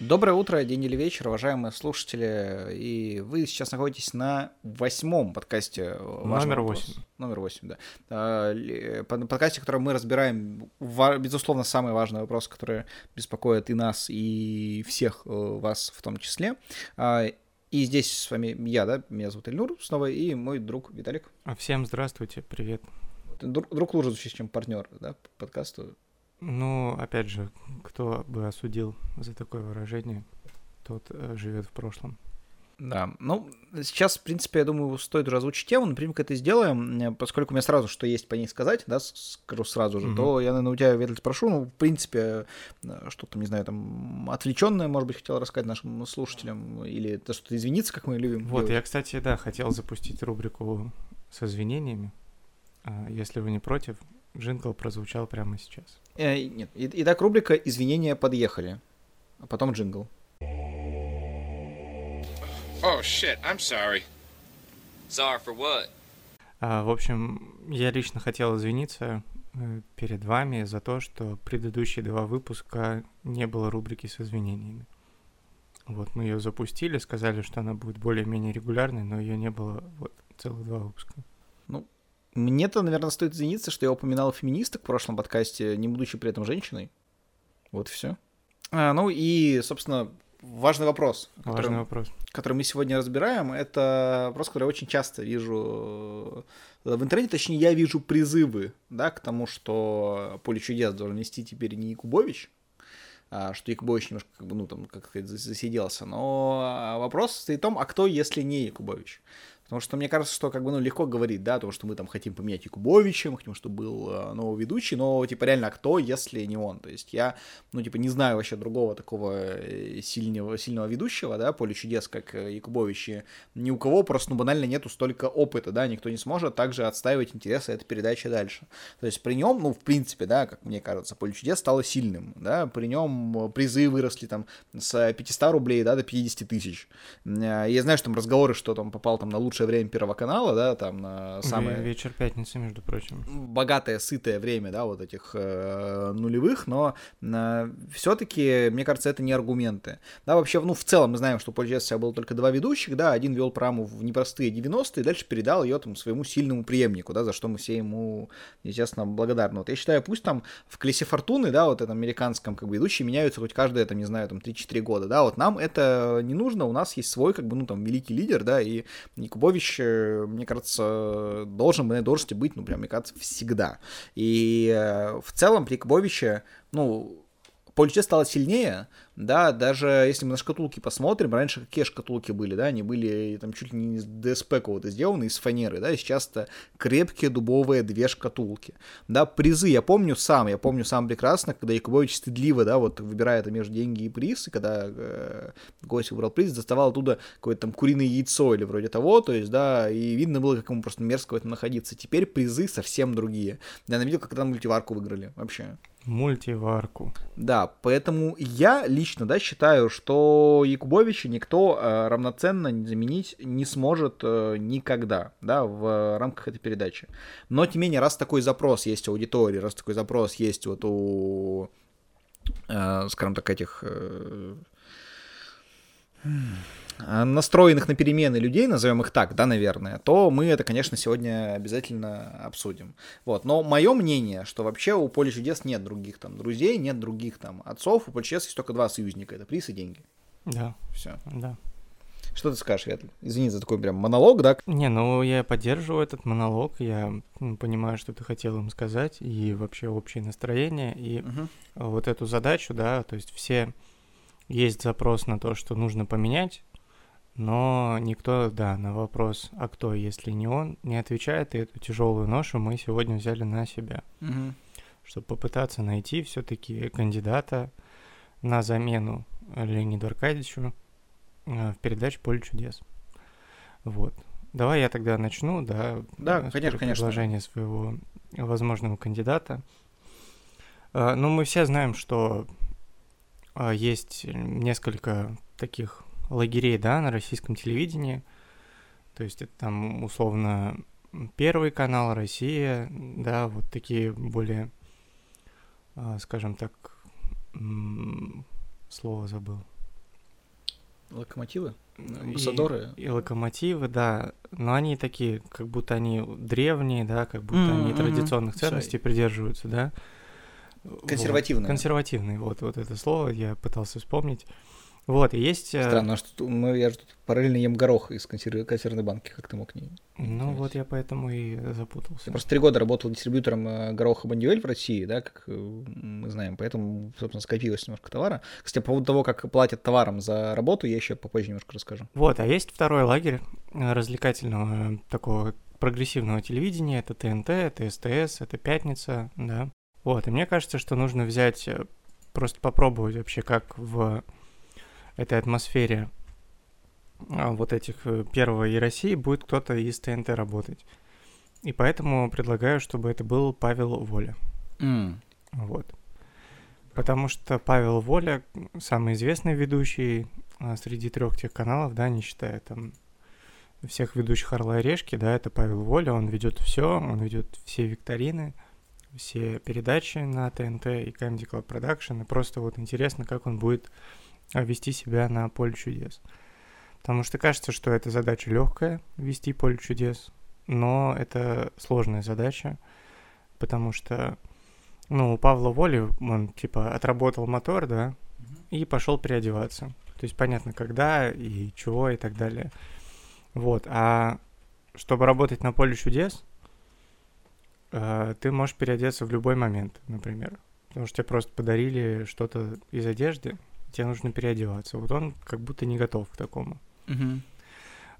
Доброе утро, день или вечер, уважаемые слушатели. И вы сейчас находитесь на восьмом подкасте. Номер восемь. Номер восемь, да. А, подкасте, в котором мы разбираем, безусловно, самые важные вопросы, которые беспокоят и нас, и всех э, вас в том числе. А, и здесь с вами я, да, меня зовут Эльнур снова, и мой друг Виталик. А всем здравствуйте, привет. Друг, друг лучше звучит, чем партнер, да, по подкасту. Ну, опять же, кто бы осудил за такое выражение, тот э, живет в прошлом. Да, ну, сейчас, в принципе, я думаю, стоит уже озвучить тему, например, как это сделаем, поскольку у меня сразу что есть по ней сказать, да, скажу сразу же, mm-hmm. то я, наверное, у тебя, Ветель, спрошу, ну, в принципе, э, что-то, не знаю, там, отвлеченное, может быть, хотел рассказать нашим слушателям, или то, что извиниться, как мы любим. Вот, делать. я, кстати, да, хотел запустить рубрику с извинениями, а, если вы не против, Джингл прозвучал прямо сейчас. Э, нет, итак, рубрика «Извинения подъехали», а потом джингл. Oh, shit, I'm sorry. Sorry for what? А, в общем, я лично хотел извиниться э, перед вами за то, что предыдущие два выпуска не было рубрики с извинениями. Вот, мы ее запустили, сказали, что она будет более-менее регулярной, но ее не было вот целых два выпуска. Ну, мне-то, наверное, стоит извиниться, что я упоминал феминисток в прошлом подкасте, не будучи при этом женщиной. Вот и все. А, ну и, собственно, важный вопрос. Важный который, вопрос. Который мы сегодня разбираем, это вопрос, который я очень часто вижу э, в интернете, точнее, я вижу призывы, да, к тому, что поле чудес должен нести теперь не Якубович, а, что Якубович немножко, как бы, ну, там, как сказать, засиделся. Но вопрос стоит в том, а кто, если не Якубович? Потому что мне кажется, что как бы ну, легко говорить, да, то, что мы там хотим поменять Якубовича, мы хотим, чтобы был э, новый ведущий, но типа реально а кто, если не он? То есть я, ну типа не знаю вообще другого такого э, сильного, сильного ведущего, да, поле чудес, как э, Якубович, и ни у кого просто ну банально нету столько опыта, да, никто не сможет также отстаивать интересы этой передачи дальше. То есть при нем, ну в принципе, да, как мне кажется, поле чудес стало сильным, да, при нем призы выросли там с 500 рублей, да, до 50 тысяч. Я знаю, что там разговоры, что там попал там на лучший лучшее время Первого канала, да, там на самое... Вечер пятницы, между прочим. Богатое, сытое время, да, вот этих э, нулевых, но э, все-таки, мне кажется, это не аргументы. Да, вообще, ну, в целом мы знаем, что у Поличеса было только два ведущих, да, один вел программу в непростые 90-е, дальше передал ее там своему сильному преемнику, да, за что мы все ему, естественно, благодарны. Вот я считаю, пусть там в колесе фортуны, да, вот этом американском, как бы, ведущие меняются хоть каждые, там, не знаю, там, 3-4 года, да, вот нам это не нужно, у нас есть свой, как бы, ну, там, великий лидер, да, и Никубой Якубович, э, мне кажется, должен на этой должности быть, ну, прям, мне кажется, всегда. И э, в целом при Якубовиче, ну, Поле стало сильнее, да, даже если мы на шкатулки посмотрим, раньше какие шкатулки были, да, они были там чуть ли не из ДСП кого-то сделаны, из фанеры, да, сейчас это крепкие дубовые две шкатулки, да, призы, я помню сам, я помню сам прекрасно, когда Якубович стыдливо, да, вот выбирая это между деньги и приз, и когда э, гость выбрал приз, доставал оттуда какое-то там куриное яйцо или вроде того, то есть, да, и видно было, как ему просто мерзко в этом находиться. Теперь призы совсем другие. Я видел, как там мультиварку выиграли вообще. Мультиварку. Да, поэтому я лично, да, считаю, что Якубовича никто э, равноценно заменить не сможет э, никогда, да, в рамках этой передачи. Но, тем не менее, раз такой запрос есть у аудитории, раз такой запрос есть вот у, э, скажем так, этих... Э, Э, настроенных на перемены людей, назовем их так, да, наверное, то мы это, конечно, сегодня обязательно обсудим. Вот, но мое мнение, что вообще у Поля Чудес нет других там друзей, нет других там отцов, у Поля Чудес есть только два союзника, это приз и деньги. Да. Все. Да. Что ты скажешь, Ветль? Извини за такой прям монолог, да? Не, ну я поддерживаю этот монолог, я понимаю, что ты хотел им сказать, и вообще общее настроение, и угу. вот эту задачу, да, то есть все есть запрос на то, что нужно поменять, но никто, да, на вопрос, а кто, если не он, не отвечает, и эту тяжелую ношу мы сегодня взяли на себя, угу. чтобы попытаться найти все-таки кандидата на замену Леониду Аркадьевичу э, в передаче «Поле чудес». Вот. Давай я тогда начну, да, да конечно, конечно. своего возможного кандидата. Э, ну, мы все знаем, что э, есть несколько таких лагерей, да, на российском телевидении. То есть это там условно Первый канал, Россия, да, вот такие более, а, скажем так, слово забыл. Локомотивы? Амбассадоры? И, и локомотивы, да. Но они такие, как будто они древние, да, как будто mm-hmm. они традиционных ценностей Sorry. придерживаются, да. Консервативные. Вот. Консервативные, вот, вот это слово я пытался вспомнить. Вот, и есть... Э, Странно, что мы, я же тут параллельно ем горох из консерв... консервной банки, как ты мог не... Ну вот я поэтому и запутался. Я просто три года работал дистрибьютором э, гороха Бондюэль в России, да, как э, мы знаем, поэтому, собственно, скопилось немножко товара. Кстати, по поводу того, как платят товаром за работу, я еще попозже немножко расскажу. Вот, а есть второй лагерь развлекательного такого прогрессивного телевидения, это ТНТ, это СТС, это Пятница, да. Вот, и мне кажется, что нужно взять, просто попробовать вообще, как в этой атмосфере а, вот этих э, первого и России будет кто-то из ТНТ работать. И поэтому предлагаю, чтобы это был Павел Воля. Mm. Вот. Потому что Павел Воля самый известный ведущий а, среди трех тех каналов, да, не считая там всех ведущих Орла и Решки, да, это Павел Воля, он ведет все, он ведет все викторины, все передачи на ТНТ и Comedy Club Production, и просто вот интересно, как он будет вести себя на поле чудес. Потому что кажется, что эта задача легкая, вести поле чудес, но это сложная задача, потому что, ну, у Павла Воли, он, типа, отработал мотор, да, и пошел переодеваться. То есть понятно, когда и чего и так далее. Вот, а чтобы работать на поле чудес, э, ты можешь переодеться в любой момент, например. Потому что тебе просто подарили что-то из одежды, тебе нужно переодеваться. Вот он как будто не готов к такому. Угу.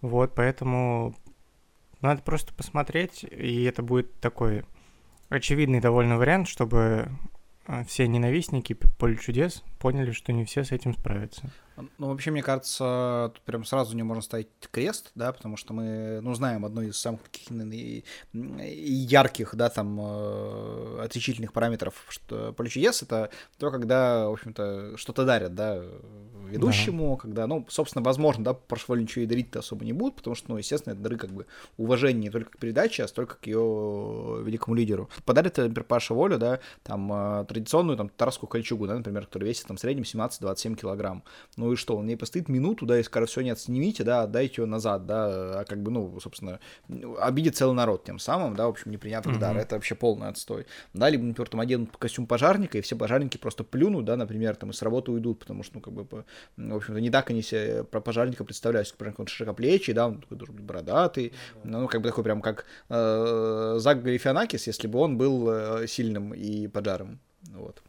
Вот, поэтому надо просто посмотреть, и это будет такой очевидный довольно вариант, чтобы а, все ненавистники Поле чудес поняли, что не все с этим справятся. Ну, вообще, мне кажется, тут прям сразу не можно ставить крест, да, потому что мы, ну, знаем одну из самых таких ярких, да, там, э, отличительных параметров, что поле чудес — это то, когда, в общем-то, что-то дарят, да, ведущему, да. когда, ну, собственно, возможно, да, прошло ничего и дарить-то особо не будут, потому что, ну, естественно, это дары как бы уважение не только к передаче, а столько к ее великому лидеру. Подарит, например, Паша Волю, да, там, э, традиционную, там, тарскую кольчугу, да, например, которая весит, там, в среднем 17-27 килограмм. Ну и что, он мне постоит минуту, да, и скажет, все, нет, снимите, да, отдайте ее назад, да, а как бы, ну, собственно, обидит целый народ тем самым, да, в общем, неприятный mm-hmm. дар, это вообще полный отстой. Да, либо, например, там оденут костюм пожарника, и все пожарники просто плюнут, да, например, там, и с работы уйдут, потому что, ну, как бы, в общем-то, не так они себе про пожарника представляют, например, он широкоплечий, да, он такой бородатый, ну, как бы такой прям как э, Зак Галифианакис, если бы он был э, сильным и поджаром, вот.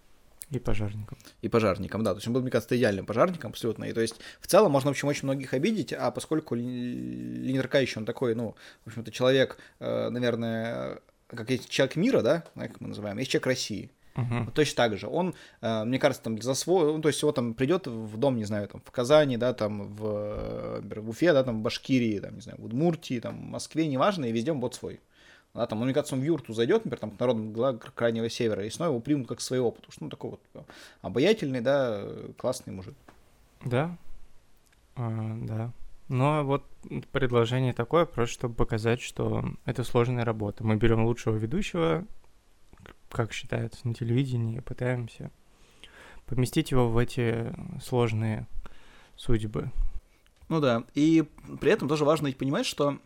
И пожарником. И пожарником, да. То есть он был, мне кажется, идеальным пожарником абсолютно. И то есть в целом можно, в общем, очень многих обидеть, а поскольку Леонид Аркадьевич, он такой, ну, в общем-то, человек, э, наверное, как есть человек мира, да, как мы называем, есть человек России. Uh-huh. Вот точно так же. Он, э, мне кажется, там за свой, ну, то есть вот там придет в дом, не знаю, там в Казани, да, там в, в Уфе, да, там в Башкирии, там, не знаю, в Удмуртии, там в Москве, неважно, и везде он будет свой. Да, там, ну, мне кажется, он в юрту зайдет, например, там, к народам крайнего севера, и снова его примут как своего, потому что, ну, такой вот э, обаятельный, да, классный мужик. Да, а, да. Но вот предложение такое, просто чтобы показать, что это сложная работа. Мы берем лучшего ведущего, как считается, на телевидении, и пытаемся поместить его в эти сложные судьбы. Ну да, и при этом тоже важно понимать, что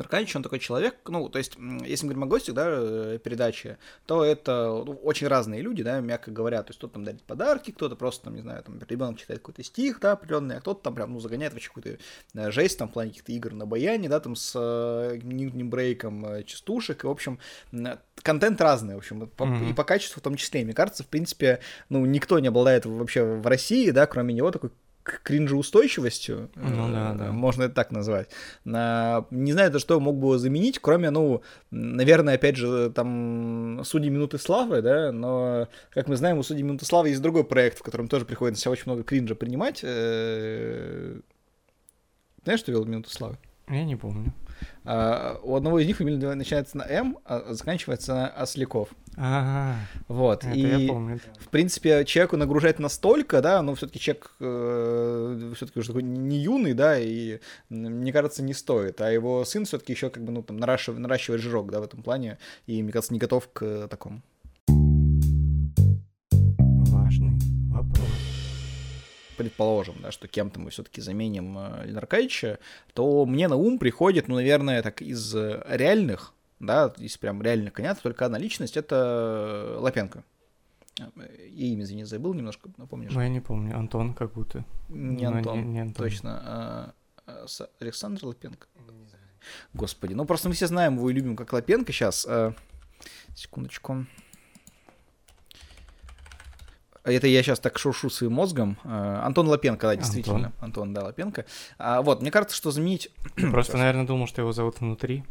Аркадьевич, он такой человек, ну, то есть, если мы говорим о гостях, да, э, передачи, то это ну, очень разные люди, да, мягко говоря, то есть кто-то там дарит подарки, кто-то просто, там, не знаю, там, ребенок читает какой-то стих, да, определенный, а кто-то там прям, ну, загоняет вообще какую-то э, жесть, там, в плане каких-то игр на баяне, да, там, с э, ньютонным брейком э, частушек, и, в общем, контент разный, в общем, по, mm-hmm. и по качеству в том числе, и мне кажется, в принципе, ну, никто не обладает вообще в России, да, кроме него, такой кринжеустойчивостью, ну, да, да. можно это так назвать. Не знаю, за что мог бы заменить, кроме, ну, наверное, опять же, там, «Судьи минуты славы», да, но, как мы знаем, у «Судьи минуты славы» есть другой проект, в котором тоже приходится очень много кринжа принимать. Э, знаешь, что вел «Минуту славы»? Я не помню. Uh, у одного из них фамилия начинается на М, а заканчивается на Осляков. Ага. Вот. Это и, я помню. в принципе, человеку нагружать настолько, да, но все-таки человек э, все-таки уже такой не юный, да, и мне кажется, не стоит. А его сын все-таки еще как бы, ну, там, наращивает, наращивает жирок, да, в этом плане, и, мне кажется, не готов к такому. Предположим, да, что кем-то мы все-таки заменим э, Ленаркайча, то мне на ум приходит, ну, наверное, так из реальных, да, из прям реальных конят, только одна личность, это Лапенко. И имя, извини, забыл немножко, напомнишь? Ну, я не помню, Антон как будто. Не ну, Антон, не, не Антон. точно. А, а, Александр Лапенко. Господи, ну просто мы все знаем его и любим как Лапенко сейчас. А, секундочку. Это я сейчас так шуршу своим мозгом. А, Антон Лапенко, да, действительно. Антон, Антон да, Лапенко. А, вот, мне кажется, что заменить... Просто, наверное, думал, что его зовут внутри.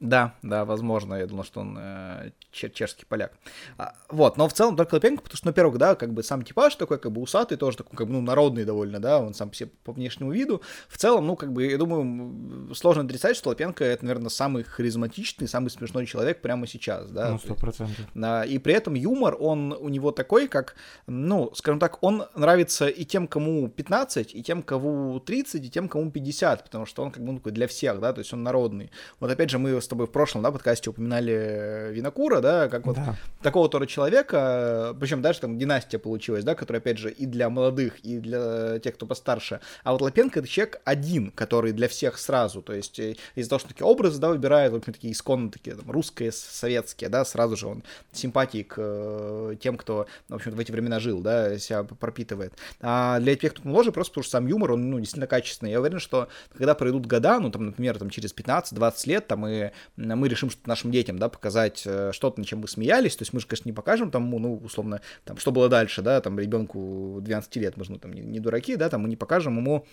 Да, да, возможно, я думал, что он э, чешский поляк. А, вот, но в целом только Лапенко, потому что, ну, во-первых, да, как бы сам типаж такой, как бы усатый, тоже такой, как бы, ну, народный довольно, да, он сам все по внешнему виду. В целом, ну, как бы, я думаю, сложно отрицать, что Лапенко это, наверное, самый харизматичный, самый смешной человек прямо сейчас, да. Ну, сто процентов. И при этом юмор, он у него такой, как, ну, скажем так, он нравится и тем, кому 15, и тем, кому 30, и тем, кому 50, потому что он, как бы, ну, такой для всех, да, то есть он народный. Вот опять же, мы с тобой в прошлом, да, подкасте упоминали э, Винокура, да, как вот да. такого тоже человека, причем даже там династия получилась, да, которая, опять же, и для молодых, и для тех, кто постарше. А вот Лапенко это человек один, который для всех сразу, то есть э, из-за того, что такие образы, да, выбирают, в общем, такие исконно такие, там, русские, советские, да, сразу же он симпатии к э, тем, кто, в общем в эти времена жил, да, себя пропитывает. А для тех, кто моложе, просто потому что сам юмор, он, ну, действительно качественный. Я уверен, что когда пройдут года, ну, там, например, там, через 15-20 лет, там, и мы решим что нашим детям, да, показать э, что-то, над чем мы смеялись, то есть мы же, конечно, не покажем тому, ну, условно, там, что было дальше, да, там, ребенку 12 лет, мы же, ну, там, не, не дураки, да, там, мы не покажем ему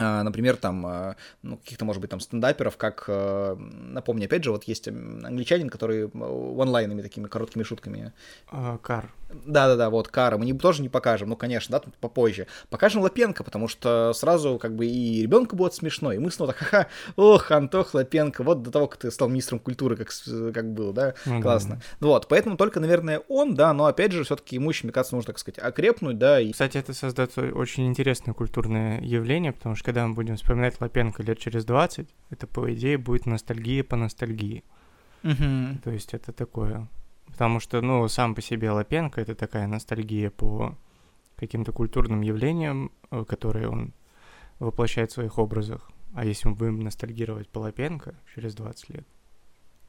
например, там, а, ну, каких-то, может быть, там, стендаперов, как, э, напомню, опять же, вот есть англичанин, который онлайнами такими короткими шутками. А, Кар. Да-да-да, вот, Кара. Мы не, тоже не покажем, ну, конечно, да, попозже. Покажем Лапенко, потому что сразу, как бы, и ребенку будет смешно, и мы снова так, ха-ха, ох, Антох Лапенко, вот до того, как ты стал министром культуры, как, как был, да, mm-hmm. классно. Вот, поэтому только, наверное, он, да, но, опять же, все-таки ему еще, мне кажется, нужно, так сказать, окрепнуть, да. И... Кстати, это создает очень интересное культурное явление, потому что когда мы будем вспоминать Лапенко лет через 20, это, по идее, будет ностальгия по ностальгии. Угу. То есть это такое. Потому что, ну, сам по себе Лапенко — это такая ностальгия по каким-то культурным явлениям, э, которые он воплощает в своих образах. А если мы будем ностальгировать по Лапенко через 20 лет,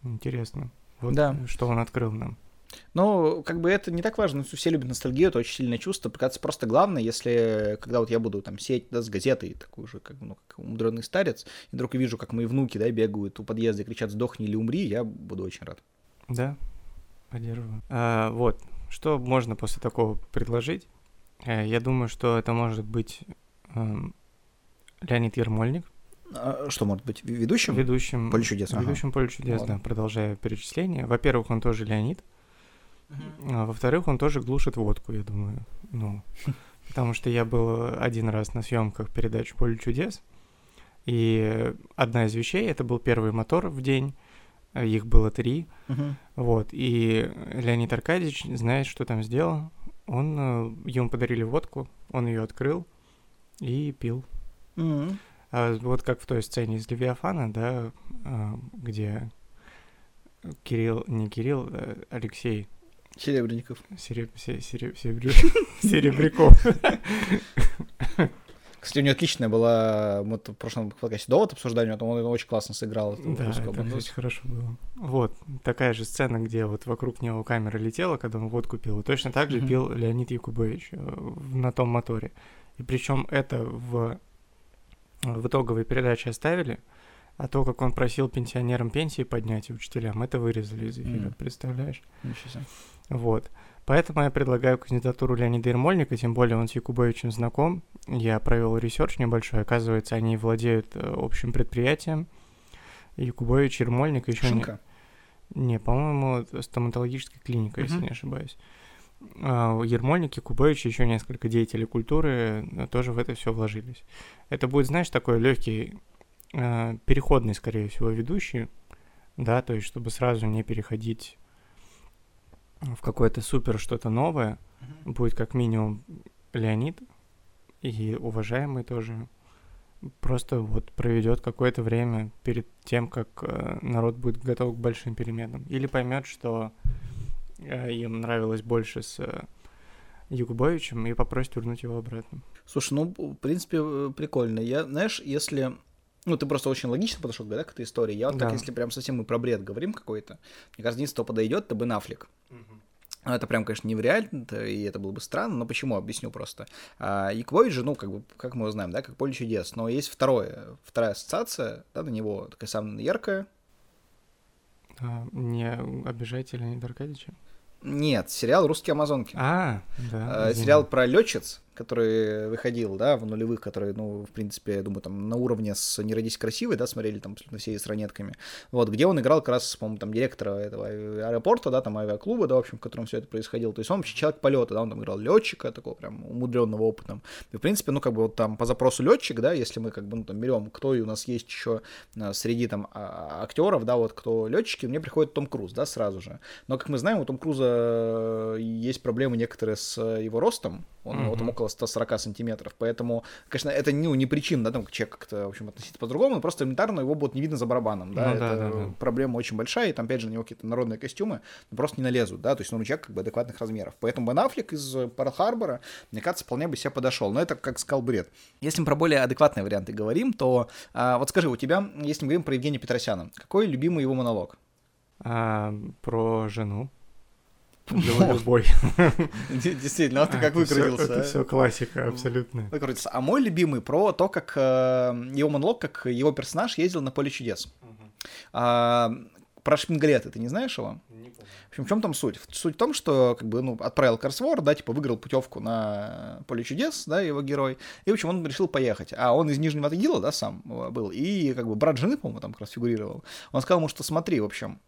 интересно. Вот да. что он открыл нам. Ну, как бы это не так важно, все любят ностальгию, это очень сильное чувство. Кажется, просто главное, если, когда вот я буду там сеть да, с газетой, такой же, как, ну, как умудренный старец, и вдруг вижу, как мои внуки, да, бегают у подъезда и кричат «сдохни или умри», я буду очень рад. Да, поддерживаю. А, вот, что можно после такого предложить? Э, я думаю, что это может быть эм, Леонид Ермольник. А что может быть? Ведущим? Ведущим. Поле чудес. Ведущим ага. Поле чудес, Ладно. да, продолжая перечисление. Во-первых, он тоже Леонид. А, во-вторых, он тоже глушит водку, я думаю. Ну, потому что я был один раз на съемках передачи «Поле чудес», и одна из вещей, это был первый мотор в день, их было три, uh-huh. вот, и Леонид Аркадьевич знает, что там сделал. Он, э, ему подарили водку, он ее открыл и пил. Uh-huh. А вот как в той сцене из Левиафана, да, а, где Кирилл, не Кирилл, а Алексей Серебренников. Сереб... Сереб... Серебряков. Кстати, у него отличная была, мы в прошлом подкасте довод обсуждали, но он очень классно сыграл. Да, это очень хорошо было. Вот, такая же сцена, где вот вокруг него камера летела, когда он водку пил. И точно так же mm-hmm. пил Леонид Якубович э, на том моторе. И причем это в, в итоговой передаче оставили, а то, как он просил пенсионерам пенсии поднять и учителям, это вырезали из эфира, mm. представляешь? Ничего себе. Вот. Поэтому я предлагаю кандидатуру Леонида Ярмольника, тем более он с Якубовичем знаком. Я провел research небольшой, оказывается, они владеют э, общим предприятием. Якубович, Ярмольник еще Шинка? не... Не, по-моему, стоматологическая клиника, uh-huh. если не ошибаюсь. А, Ярмольник, Якубович еще несколько деятелей культуры э, тоже в это все вложились. Это будет, знаешь, такой легкий, э, переходный, скорее всего, ведущий, да, то есть чтобы сразу не переходить в какое-то супер что-то новое, mm-hmm. будет как минимум Леонид и уважаемый тоже просто вот проведет какое-то время перед тем, как э, народ будет готов к большим переменам. Или поймет, что э, им нравилось больше с Якубовичем и попросит вернуть его обратно. Слушай, ну, в принципе, э, прикольно. Я, знаешь, если... Ну, ты просто очень логично подошел да, к этой истории. Я вот да. так, если прям совсем мы про бред говорим какой-то, мне кажется, единственное, кто подойдет, это Бен Аффлек. Угу. Это прям, конечно, нереально, и это было бы странно, но почему? Объясню просто. А, Якубович же, ну, как бы, как мы его знаем, да, как поле чудес, но есть второе, вторая ассоциация, да, на него такая самая яркая. А, не обижайте Леонида Аркадьевича? Нет, сериал «Русские Амазонки». А, да. А, сериал про летчиц, который выходил, да, в нулевых, который, ну, в принципе, я думаю, там на уровне с «Не родись красивой», да, смотрели там абсолютно все с ранетками, вот, где он играл как раз, по-моему, там директора этого аэропорта, да, там авиаклуба, да, в общем, в котором все это происходило, то есть он вообще человек полета, да, он там играл летчика, такого прям умудренного опытом, и, в принципе, ну, как бы вот там по запросу летчик, да, если мы как бы, ну, там берем, кто у нас есть еще а, среди там а, актеров, да, вот кто летчики, мне приходит Том Круз, да, сразу же, но, как мы знаем, у Том Круза э, есть проблемы некоторые с его ростом, он mm-hmm. вот там около 140 сантиметров. Поэтому, конечно, это ну, не причина, да, там человек как-то, в общем, относиться по-другому, но просто элементарно его будет не видно за барабаном, да, ну, это да, да, да. проблема очень большая, и там, опять же, на него какие-то народные костюмы просто не налезут, да, то есть он человек как бы адекватных размеров. Поэтому Бен Аффлек из Парл-Харбора, мне кажется, вполне бы себе подошел. Но это как сказал Бред. Если мы про более адекватные варианты говорим, то а, вот скажи, у тебя, если мы говорим про Евгения Петросяна, какой любимый его монолог? А, про жену. Любой. Действительно, ты как выкрутился. Это все классика, абсолютно. Выкрутился. А мой любимый про то, как э, его монолог, как его персонаж ездил на поле чудес. А, про шпингалеты, ты не знаешь его? В общем, в чем там суть? Суть в том, что как бы, ну, отправил Корсвор, да, типа выиграл путевку на поле чудес, да, его герой, и, в общем, он решил поехать. А он из Нижнего Тагила, да, сам был, и как бы брат жены, по-моему, там как раз фигурировал. Он сказал ему, что смотри, в общем,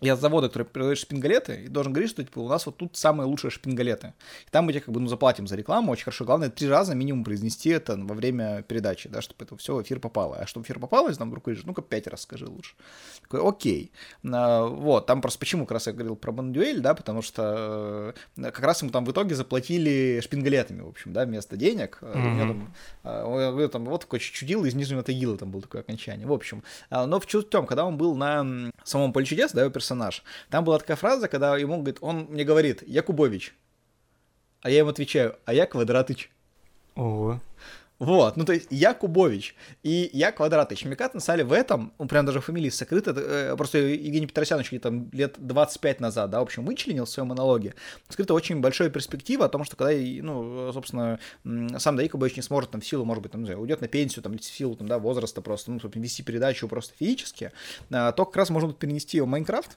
я с завода, который продает шпингалеты, и должен говорить, что типа, у нас вот тут самые лучшие шпингалеты. И там мы тебе как бы ну, заплатим за рекламу очень хорошо. Главное, три раза минимум произнести это во время передачи, да, чтобы это все в эфир попало. А чтобы в эфир попало, если там вдруг говоришь, ну-ка пять раз скажи лучше. Такой, окей. А, вот, там просто почему как раз я говорил про Бандуэль, да, потому что э, как раз ему там в итоге заплатили шпингалетами, в общем, да, вместо денег. Mm-hmm. Там, а, там, вот такой чудил из Нижнего Тагила там был такое окончание. В общем, а, но в чем, когда он был на самом поле чудес, да, его персонаж, там была такая фраза, когда ему говорит, он мне говорит, я Кубович. А я ему отвечаю, а я Квадратыч. Ого. Вот, ну то есть я Кубович и я Квадратыч. Мне кажется, на самом деле в этом, ну прям даже фамилии сокрыты, э, просто Евгений Петросянович там лет 25 назад, да, в общем, вычленил в своем монологе, скрыта очень большая перспектива о том, что когда, ну, собственно, сам да Кубович не сможет там в силу, может быть, там, не знаю, уйдет на пенсию, там, в силу, там, да, возраста просто, ну, собственно, вести передачу просто физически, а, то как раз можно перенести его в Майнкрафт,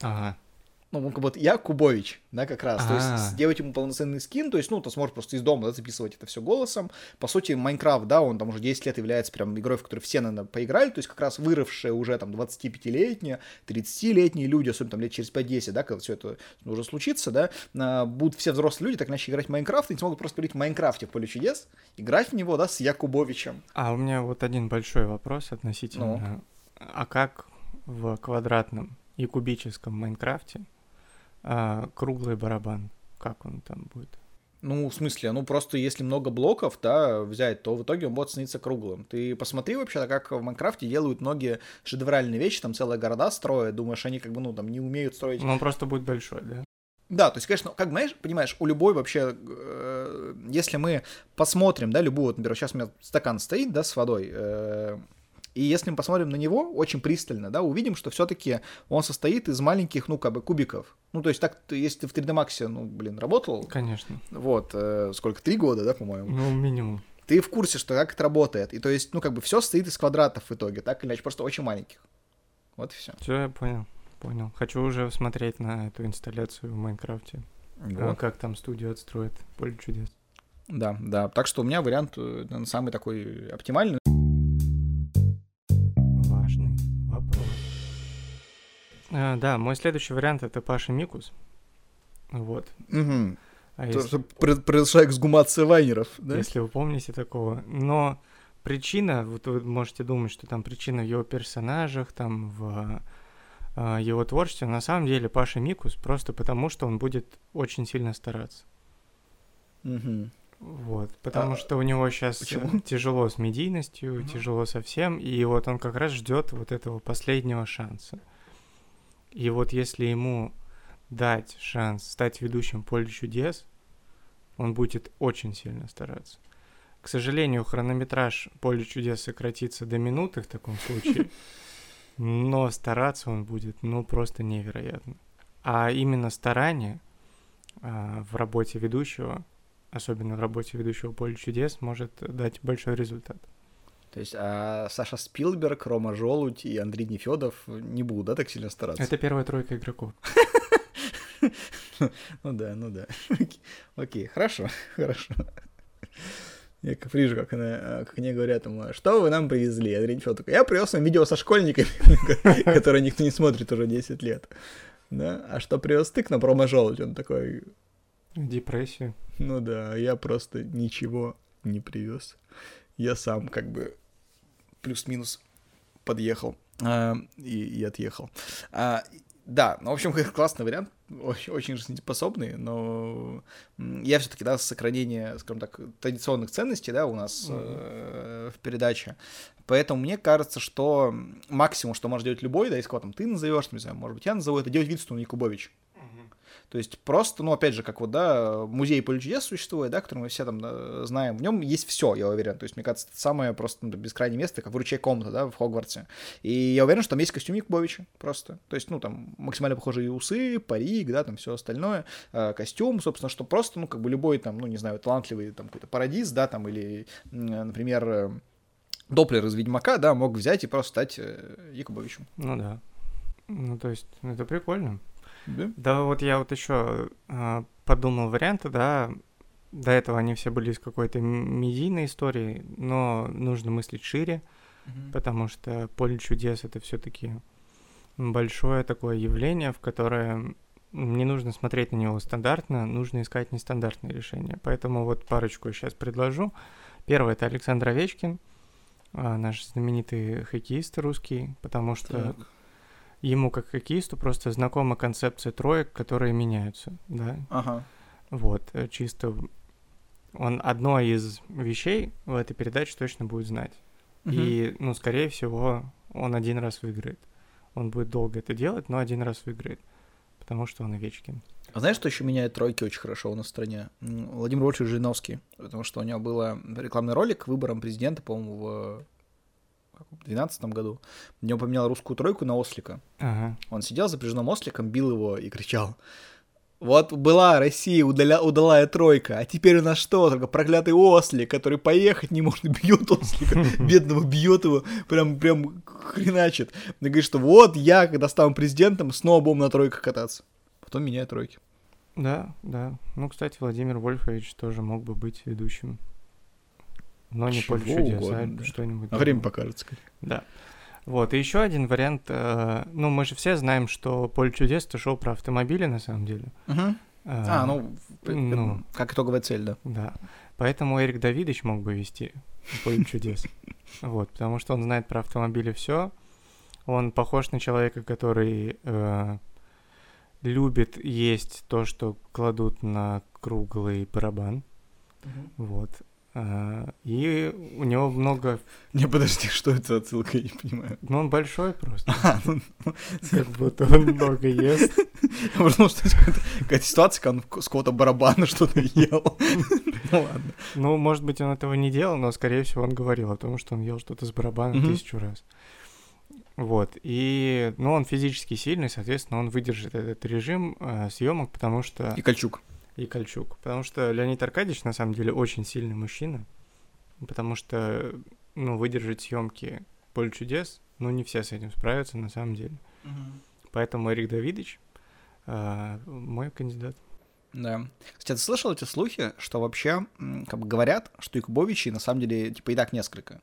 Ага. Ну, будто я Кубович, да, как раз. А-а-а. То есть а. сделать ему полноценный скин, то есть, ну, ты сможешь просто из дома да, записывать это все голосом. По сути, Minecraft, да, он там уже 10 лет является прям игрой, в которой все, наверное, поиграли, то есть как раз выросшие уже там 25-летние, 30-летние люди, особенно там лет через 5-10, да, когда все это уже случится, да, а, будут все взрослые люди так начали играть в Minecraft, и не смогут просто говорить в Майнкрафте в поле чудес, играть в него, да, с Якубовичем. А у меня вот один большой вопрос относительно, ну? а как в квадратном и кубическом Майнкрафте а, круглый барабан. Как он там будет? Ну, в смысле, ну просто если много блоков, да, взять, то в итоге он будет становиться круглым. Ты посмотри вообще, как в Майнкрафте делают многие шедевральные вещи, там целые города строят, думаешь, они как бы, ну, там, не умеют строить. Ну, он просто будет большой, да? Да, то есть, конечно, как знаешь, понимаешь, у любой вообще, э, если мы посмотрим, да, любую, вот, например, сейчас у меня стакан стоит, да, с водой, э, и если мы посмотрим на него очень пристально, да, увидим, что все-таки он состоит из маленьких, ну, как бы, кубиков. Ну, то есть так, если ты в 3D Max, ну, блин, работал. Конечно. Вот, э, сколько, три года, да, по-моему? Ну, минимум. Ты в курсе, что как это работает. И то есть, ну, как бы все состоит из квадратов в итоге, так или иначе, просто очень маленьких. Вот и все. Все, я понял, понял. Хочу уже смотреть на эту инсталляцию в Майнкрафте. Вот. А как там студию отстроит. Поле чудес. Да, да. Так что у меня вариант э, самый такой оптимальный. А, да, мой следующий вариант это Паша Микус. Вот. Угу. А То, если... что произошла эксгумация вайнеров, да? Если вы помните такого. Но причина, вот вы можете думать, что там причина в его персонажах, там в э, его творчестве, на самом деле Паша Микус просто потому, что он будет очень сильно стараться. Угу. Вот, потому а, что у него сейчас почему? тяжело с медийностью, угу. тяжело совсем, и вот он как раз ждет вот этого последнего шанса. И вот если ему дать шанс стать ведущим поле чудес, он будет очень сильно стараться. К сожалению, хронометраж «Поле чудес» сократится до минуты в таком случае, но стараться он будет, ну, просто невероятно. А именно старание а, в работе ведущего, особенно в работе ведущего «Поле чудес», может дать большой результат. То есть а Саша Спилберг, Рома Желудь и Андрей Нефедов не будут, да, так сильно стараться? Это первая тройка игроков. Ну да, ну да. Окей, хорошо, хорошо. Я как вижу, как, она, как они говорят ему, что вы нам привезли? Андрей Нефедов такой, я привез вам видео со школьниками, которые никто не смотрит уже 10 лет. Да? А что привез ты к нам Рома Желудь? Он такой... Депрессию. Ну да, я просто ничего не привез. Я сам как бы плюс-минус подъехал э, и, и отъехал. А, да, ну, в общем, классный вариант, очень, очень жизнеспособный, но я все-таки, да, сохранение, скажем так, традиционных ценностей, да, у нас mm-hmm. э, в передаче. Поэтому мне кажется, что максимум, что может делать любой, да, из кого там ты назовешь, не знаю, может быть, я назову, это делать вид, что он Якубович. То есть просто, ну, опять же, как вот, да, музей поле чудес существует, да, который мы все там да, знаем, в нем есть все, я уверен. То есть, мне кажется, это самое просто ну, бескрайнее место, как вручай комната, да, в Хогвартсе. И я уверен, что там есть костюм Якубовича просто. То есть, ну, там максимально похожие усы, парик, да, там все остальное, э, костюм, собственно, что просто, ну, как бы любой там, ну, не знаю, талантливый там какой-то парадиз, да, там, или, например, э, Доплер из Ведьмака, да, мог взять и просто стать э, Якубовичем. Ну да. Ну, то есть, это прикольно. Да? Да, вот я вот еще э, подумал варианты, да. До этого они все были из какой-то медийной истории, но нужно мыслить шире, mm-hmm. потому что поле чудес это все-таки большое такое явление, в которое не нужно смотреть на него стандартно, нужно искать нестандартные решения. Поэтому вот парочку сейчас предложу. Первый это Александр Овечкин, наш знаменитый хоккеист русский, потому что так ему как хоккеисту просто знакома концепция троек, которые меняются, да. Ага. Вот, э, чисто он одно из вещей в этой передаче точно будет знать. Угу. И, ну, скорее всего, он один раз выиграет. Он будет долго это делать, но один раз выиграет. Потому что он Овечкин. А знаешь, что еще меняет тройки очень хорошо у нас в стране? Владимир Вольфович Жириновский. Потому что у него был рекламный ролик выборам президента, по-моему, в 2012 году, у него поменял русскую тройку на ослика. Ага. Он сидел запряженным осликом, бил его и кричал. Вот была Россия удаля, удалая тройка, а теперь у нас что? Только проклятый ослик, который поехать не может, бьет ослика, бедного бьет его, прям, прям хреначит. И говорит, что вот я, когда стану президентом, снова будем на тройках кататься. Потом меняю тройки. Да, да. Ну, кстати, Владимир Вольфович тоже мог бы быть ведущим но не поле чудес, а что-нибудь. А время покажет, скорее. Да. Вот, и еще один вариант. Э, ну, мы же все знаем, что поле чудес это шоу про автомобили, на самом деле. Угу. А, а ну, ну, как итоговая цель, да. Да. Поэтому Эрик Давидович мог бы вести поле чудес. Вот, потому что он знает про автомобили все. Он похож на человека, который э, любит есть то, что кладут на круглый барабан. Вот. И у него много... Не, подожди, что это отсылка, я не понимаю. Ну, он большой просто. А, ну, ну, как будто он много ест. Я подумал, что какая-то ситуация, когда он с какого-то барабана что-то ел. Ну, ладно. Ну, может быть, он этого не делал, но, скорее всего, он говорил о том, что он ел что-то с барабаном тысячу раз. Вот, и, ну, он физически сильный, соответственно, он выдержит этот режим э, съемок, потому что... И Кольчук и Кольчук. Потому что Леонид Аркадьевич на самом деле очень сильный мужчина. Потому что, ну, выдержать съемки поле чудес, ну, не все с этим справятся на самом деле. Угу. Поэтому Эрик Давидович э, мой кандидат. Да. Кстати, ты слышал эти слухи, что вообще, как бы говорят, что Якубовичей на самом деле, типа, и так несколько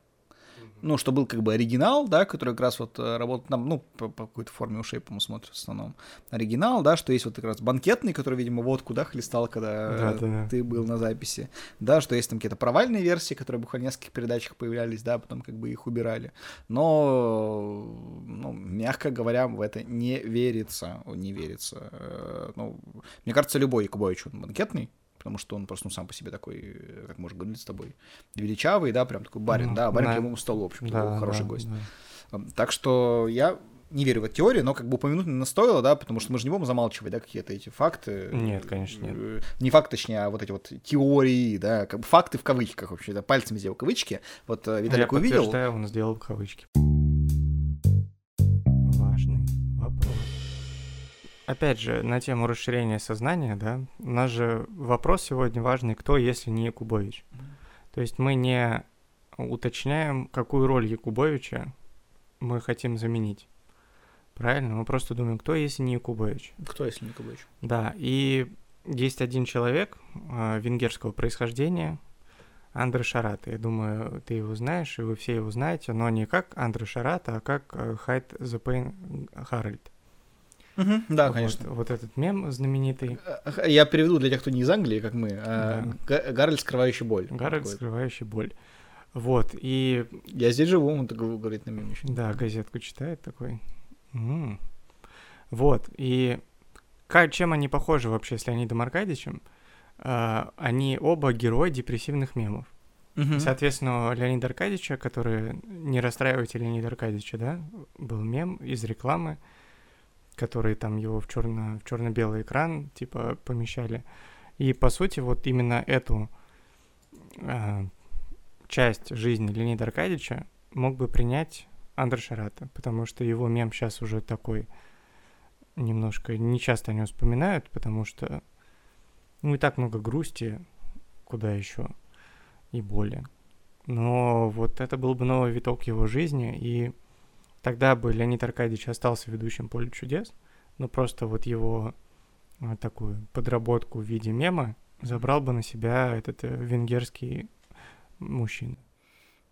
ну, что был как бы оригинал, да, который как раз вот э, работает там, ну, по, по какой-то форме ушей, по-моему, смотрит в основном. Оригинал, да, что есть вот как раз банкетный, который, видимо, водку, да, хлестал, когда да, да, ты был на записи. Да, что есть там какие-то провальные версии, которые буквально в нескольких передачах появлялись, да, потом как бы их убирали. Но, ну, мягко говоря, в это не верится, не верится. Э, ну, мне кажется, любой Якубович, он банкетный, потому что он просто ну, сам по себе такой, э, как мы уже говорили с тобой, величавый, да, прям такой барин, ну, да, барин да. к любому столу, в общем-то, да, хороший да, гость. Да. Так что я не верю в эту теорию, но как бы упомянуть не стоило, да, потому что мы же не будем замалчивать, да, какие-то эти факты. Нет, конечно, нет. Э, не факт, точнее, а вот эти вот теории, да, как бы факты в кавычках вообще, да, пальцами сделал кавычки. Вот э, Виталик Я увидел. Я он сделал кавычки. Опять же, на тему расширения сознания, да, у нас же вопрос сегодня важный, кто, если не Якубович. То есть мы не уточняем, какую роль Якубовича мы хотим заменить. Правильно? Мы просто думаем, кто, если не Якубович. Кто, если не Якубович? Да, и есть один человек э, венгерского происхождения, Андраш Арато. Я думаю, ты его знаешь, и вы все его знаете, но не как Андраш Арато, а как Hide the Pain Harold. Угу, да, вот, конечно. Вот этот мем знаменитый. Я переведу для тех, кто не из Англии, как мы. А, да. Гарольд, скрывающий боль. Гарольд, скрывающий боль. Вот, и... Я здесь живу, он так говорит на меме еще. Да, газетку читает такой. М-м. Вот, и как, чем они похожи вообще с Леонидом Аркадьевичем? А, они оба герои депрессивных мемов. Угу. Соответственно, Леонида Аркадьевича, который «Не расстраивайте Леонида Аркадьевича», да, был мем из рекламы, который там его в черно в черно-белый экран типа помещали. И по сути вот именно эту э, часть жизни Леонида Аркадьевича мог бы принять Андр Шарата, потому что его мем сейчас уже такой немножко не часто о нем вспоминают, потому что ну и так много грусти, куда еще и боли. Но вот это был бы новый виток его жизни, и тогда бы Леонид Аркадьевич остался ведущим «Поле чудес», но просто вот его вот такую подработку в виде мема забрал бы на себя этот э, венгерский мужчина.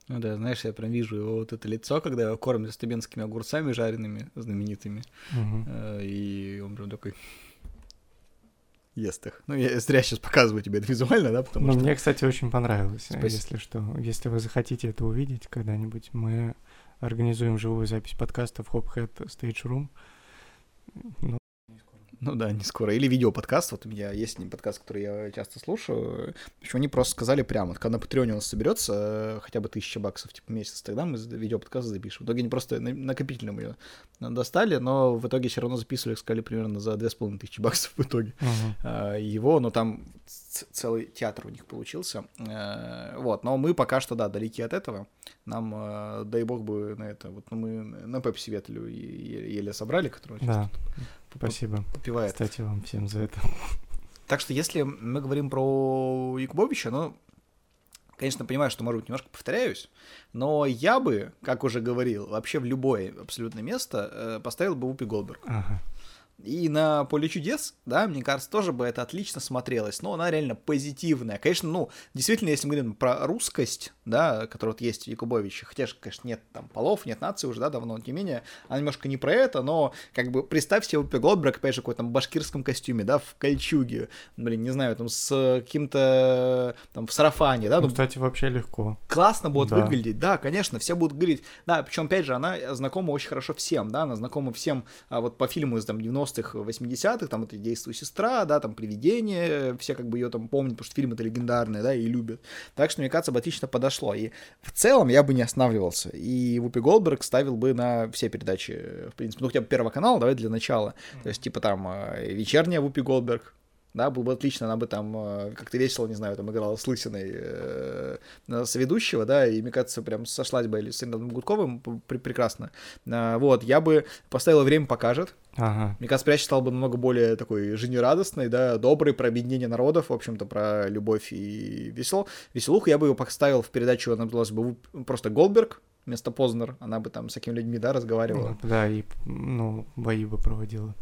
Ну да, знаешь, я прям вижу его вот это лицо, когда его кормят стебенскими огурцами жареными, знаменитыми. Угу. И он прям такой ест их. Ну, я зря сейчас показываю тебе это визуально, да, потому ну, что... мне, кстати, очень понравилось, Спасибо. если что. Если вы захотите это увидеть когда-нибудь, мы организуем живую запись подкаста в Hophead Stage Room. Ну, ну да, не скоро. Или видеоподкаст. Вот у меня есть не подкаст, который я часто слушаю. В общем, они просто сказали прямо, когда на Патреоне у нас соберется э, хотя бы тысяча баксов типа месяц, тогда мы видеоподкаст запишем. В итоге они просто накопительным ее достали, но в итоге все равно записывали, сказали, примерно за две с половиной тысячи баксов в итоге. uh-huh. Его, но там целый театр у них получился. Э, вот, но мы пока что, да, далеки от этого. Нам, э, дай бог бы на это, вот мы на Пепси Ветлю еле собрали, которую да. Спасибо. Попивает. Кстати, вам всем за это. Так что если мы говорим про Якубовича, ну, конечно, понимаю, что, может быть, немножко повторяюсь, но я бы, как уже говорил, вообще в любое абсолютное место э, поставил бы Упи Голдберг. Ага. И на поле чудес, да, мне кажется, тоже бы это отлично смотрелось. Но она реально позитивная. Конечно, ну, действительно, если мы говорим про русскость, да, которая вот есть в Якубовиче, хотя, конечно, нет там полов, нет нации уже, да, давно, но тем не менее, она немножко не про это, но, как бы, представь себе Упи Голдберг, опять же, какой-то там башкирском костюме, да, в кольчуге, блин, не знаю, там, с каким-то, там, в сарафане, да. Ну, кстати, вообще легко. Классно будет да. выглядеть, да, конечно, все будут говорить, да, причем, опять же, она знакома очень хорошо всем, да, она знакома всем, а вот по фильму из, там, 90 90-х, 80-х, там это действует сестра, да, там привидение, все как бы ее там помнят, потому что фильм это легендарный, да, и любят. Так что, мне кажется, бы отлично подошло. И в целом я бы не останавливался. И Вупи Голдберг ставил бы на все передачи, в принципе, ну хотя бы Первого канала, давай для начала. То есть, типа там э, вечерняя Вупи Голдберг, да, было бы отлично, она бы там э, как-то весело, не знаю, там играла с Лысиной э, с ведущего, да, и, мне кажется, прям сошлась бы или с Ренатом Гудковым прекрасно. Э, вот, я бы поставила «Время покажет». Ага. Мне кажется, передача стала бы намного более такой жизнерадостной, да, доброй, про объединение народов, в общем-то, про любовь и весел, веселуху. Я бы его поставил в передачу, она называлась бы просто Голдберг, вместо Познер, она бы там с такими людьми, да, разговаривала. Да, и, ну, бои бы проводила.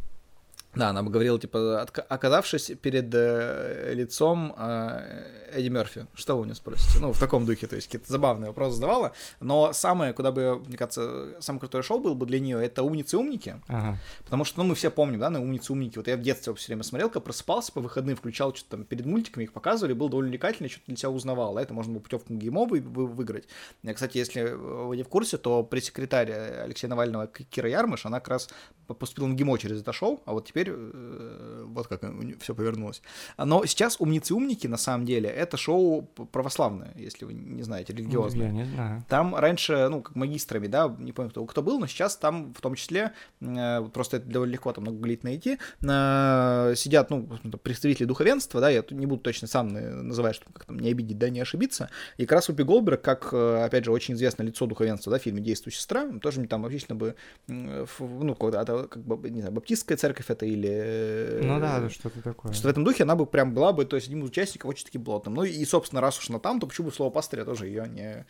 Да, она бы говорила, типа, оказавшись перед э, лицом э, Эдди Мерфи, что вы у нее спросите? Ну, в таком духе, то есть какие-то забавные вопросы задавала. Но самое, куда бы, мне кажется, самое крутое шоу было бы для нее, это «Умницы-умники». Ага. Потому что, ну, мы все помним, да, на «Умницы-умники». Вот я в детстве все время смотрел, когда просыпался по выходным, включал что-то там перед мультиками, их показывали, было довольно увлекательно, что-то для себя узнавал. Да, это можно было путевку на ГИМО вы, вы, выиграть. Кстати, если вы не в курсе, то пресс-секретарь Алексея Навального Кира Ярмыш, она как раз поступила на ГИМО через это шоу, а вот теперь теперь э, вот как все повернулось. Но сейчас «Умницы-умники» на самом деле это шоу православное, если вы не знаете, религиозное. Я не знаю. Там раньше, ну, как магистрами, да, не помню, кто, кто был, но сейчас там в том числе, э, просто это довольно легко там много глит найти, э, сидят, ну, представители духовенства, да, я не буду точно сам называть, чтобы как там не обидеть, да, не ошибиться, и как раз Упи Голдберг, как, опять же, очень известное лицо духовенства, да, в фильме «Действующая сестра», тоже там отлично бы, ну, когда-то, как бы, не знаю, баптистская церковь это или... Э, ну да, что-то такое. Что в этом духе она бы прям была бы, то есть, одним из участников очень таким плотным. Ну и, собственно, раз уж она там, то почему бы слово пастыря тоже ее не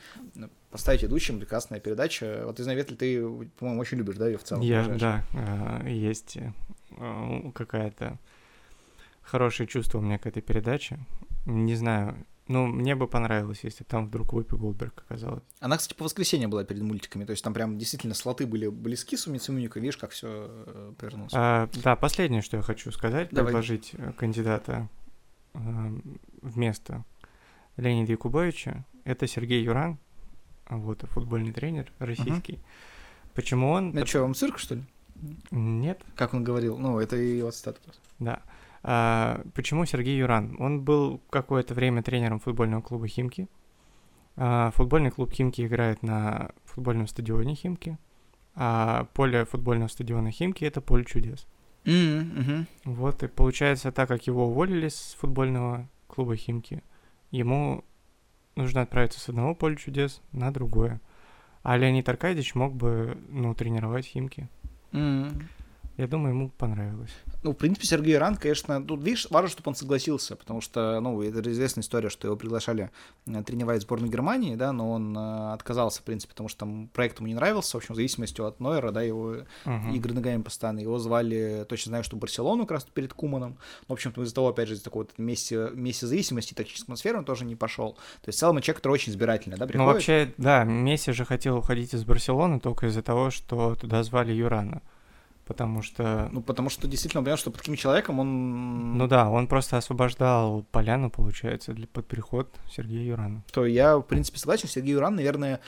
поставить ведущим, прекрасная передача. Вот, знаю, Ветль, ты, по-моему, очень любишь, да, ее в целом? Я, да, э, есть э, какая-то хорошее чувство у меня к этой передаче. Не знаю, ну, мне бы понравилось, если там вдруг Вупи Голдберг оказалась. Она, кстати, по воскресенье была перед мультиками, то есть там прям действительно слоты были близки с Умицумюникой, видишь, как все э, повернулось. А, да, последнее, что я хочу сказать, Давай. предложить э, кандидата э, вместо Леонида Якубовича, это Сергей Юран, вот, футбольный тренер российский. Угу. Почему он... Это что, он цирк, что ли? Нет. Как он говорил, ну, это его цитата просто. Да. А, почему Сергей Юран? Он был какое-то время тренером футбольного клуба «Химки». А, футбольный клуб «Химки» играет на футбольном стадионе «Химки», а поле футбольного стадиона «Химки» — это поле чудес. Mm-hmm. Вот, и получается, так как его уволили с футбольного клуба «Химки», ему нужно отправиться с одного поля чудес на другое. А Леонид Аркадьевич мог бы, ну, тренировать «Химки». Mm-hmm. Я думаю, ему понравилось. Ну, в принципе, Сергей Ран, конечно, тут, видишь, важно, чтобы он согласился, потому что, ну, это известная история, что его приглашали э, тренировать сборную Германии, да, но он э, отказался, в принципе, потому что там проект ему не нравился, в общем, в зависимости от Нойера, да, его uh-huh. игры ногами постоянно, его звали, точно знаю, что Барселону как раз перед Куманом, но, в общем-то, из-за того, опять же, из такой вот месте, месте зависимости, тактической атмосферы он тоже не пошел. То есть, в целом, человек, который очень избирательный, да, приходит. Ну, вообще, да, Месси же хотел уходить из Барселоны только из-за того, что туда звали Юрана потому что... Ну, потому что действительно понял, что под таким человеком он... Ну да, он просто освобождал поляну, получается, для под переход Сергея Юрана. То я, в принципе, согласен, Сергей Юран, наверное,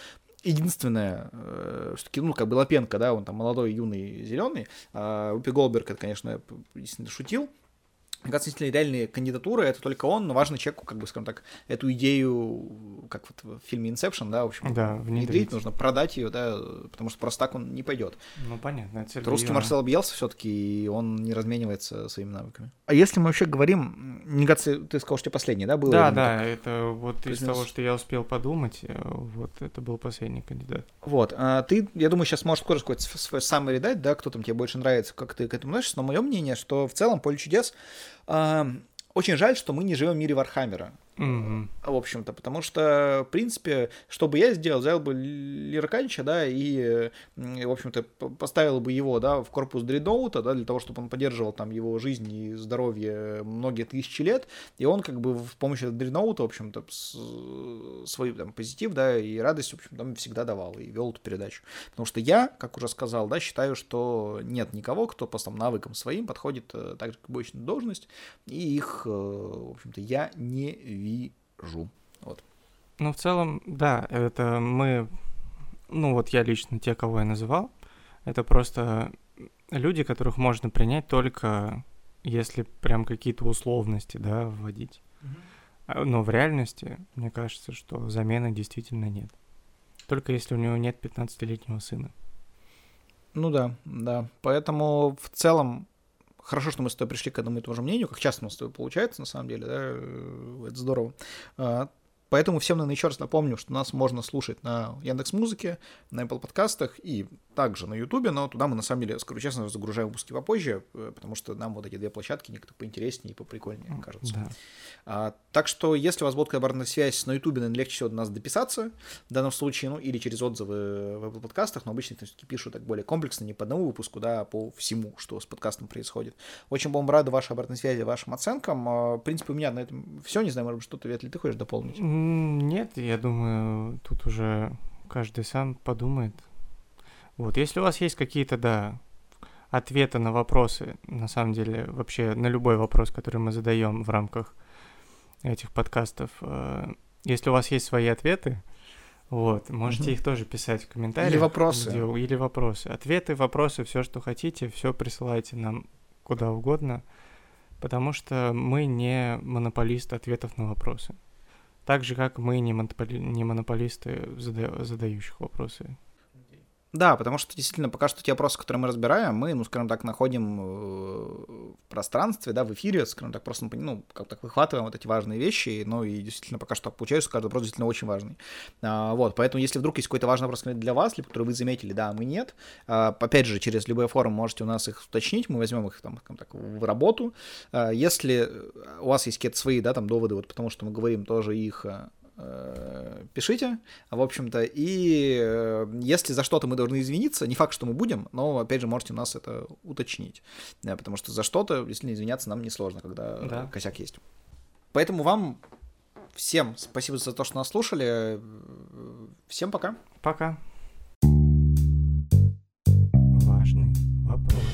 единственное, э, что ну, как бы Лапенко, да, он там молодой, юный, зеленый, а Упи Голберг, это, конечно, действительно шутил, мне кажется, действительно реальные кандидатуры, это только он, но важно человеку, как бы, скажем так, эту идею, как вот в фильме Inception, да, в общем, да, внедрить, нужно продать ее, да, потому что просто так он не пойдет. Ну, понятно. Это русский Марсел Бьелса все-таки, и он не разменивается своими навыками. А если мы вообще говорим, мне кажется, ты сказал, что последний, да, был? Да, да, это вот из того, что я успел подумать, э, вот это был последний кандидат. Вот, а ты, я думаю, сейчас можешь скоро какой-то свой самый дать, да, кто там тебе больше нравится, как ты к этому относишься, но мое мнение, что в целом «Поле чудес» очень жаль, что мы не живем в мире Вархаммера. Mm-hmm. В общем-то, потому что, в принципе, что бы я сделал, взял бы Лирканча, да, и, в общем-то, поставил бы его, да, в корпус Дредноута, да, для того, чтобы он поддерживал там его жизнь и здоровье многие тысячи лет, и он как бы с помощью Дредноута, в общем-то, свой там позитив, да, и радость, в общем, там всегда давал и вел эту передачу. Потому что я, как уже сказал, да, считаю, что нет никого, кто по там, навыкам своим подходит э, так же, как обычную должность, и их, э, в общем-то, я не вижу вижу. Вот. Ну, в целом, да, это мы, ну вот я лично, те, кого я называл, это просто люди, которых можно принять только если прям какие-то условности, да, вводить. Mm-hmm. Но в реальности, мне кажется, что замены действительно нет. Только если у него нет 15-летнего сына. Ну да, да. Поэтому в целом хорошо, что мы с тобой пришли к одному и тому же мнению, как часто у нас с тобой получается, на самом деле, да, э, это здорово. Поэтому всем, наверное, еще раз напомню, что нас можно слушать на Яндекс Музыке, на Apple подкастах и также на Ютубе, но туда мы, на самом деле, скажу честно, загружаем выпуски попозже, э, потому что нам вот эти две площадки некто поинтереснее и поприкольнее кажутся. Да. А, так что, если у вас будет обратная связь на Ютубе, наверное, легче всего до нас дописаться в данном случае, ну, или через отзывы в Apple подкастах, но обычно все-таки пишут так более комплексно, не по одному выпуску, да, а по всему, что с подкастом происходит. Очень будем рады вашей обратной связи, вашим оценкам. А, в принципе, у меня на этом все, не знаю, может быть, что-то, Вет, ли ты хочешь дополнить? Нет, я думаю, тут уже каждый сам подумает. Вот, если у вас есть какие-то, да, ответы на вопросы, на самом деле, вообще на любой вопрос, который мы задаем в рамках этих подкастов, э, если у вас есть свои ответы, вот, можете угу. их тоже писать в комментариях. Или вопросы. Где, или вопросы. Ответы, вопросы, все, что хотите, все присылайте нам куда угодно, потому что мы не монополисты ответов на вопросы. Так же, как мы не, монополи... не монополисты зада... задающих вопросы. Да, потому что действительно пока что те вопросы, которые мы разбираем, мы, ну, скажем так, находим э, в пространстве, да, в эфире, скажем так, просто, ну, как так выхватываем вот эти важные вещи, ну, и действительно пока что получается, каждый вопрос действительно очень важный. А, вот, поэтому если вдруг есть какой-то важный вопрос для вас, либо который вы заметили, да, мы нет, а, опять же, через любые форум можете у нас их уточнить, мы возьмем их там, скажем так, в работу. А, если у вас есть какие-то свои, да, там, доводы, вот потому что мы говорим, тоже их Э, Э, пишите, в общем-то, и э, если за что-то мы должны извиниться, не факт, что мы будем, но, опять же, можете у нас это уточнить, да, потому что за что-то, если извиняться, нам несложно, когда да. косяк есть. Поэтому вам всем спасибо за то, что нас слушали, всем пока. Пока. Важный вопрос.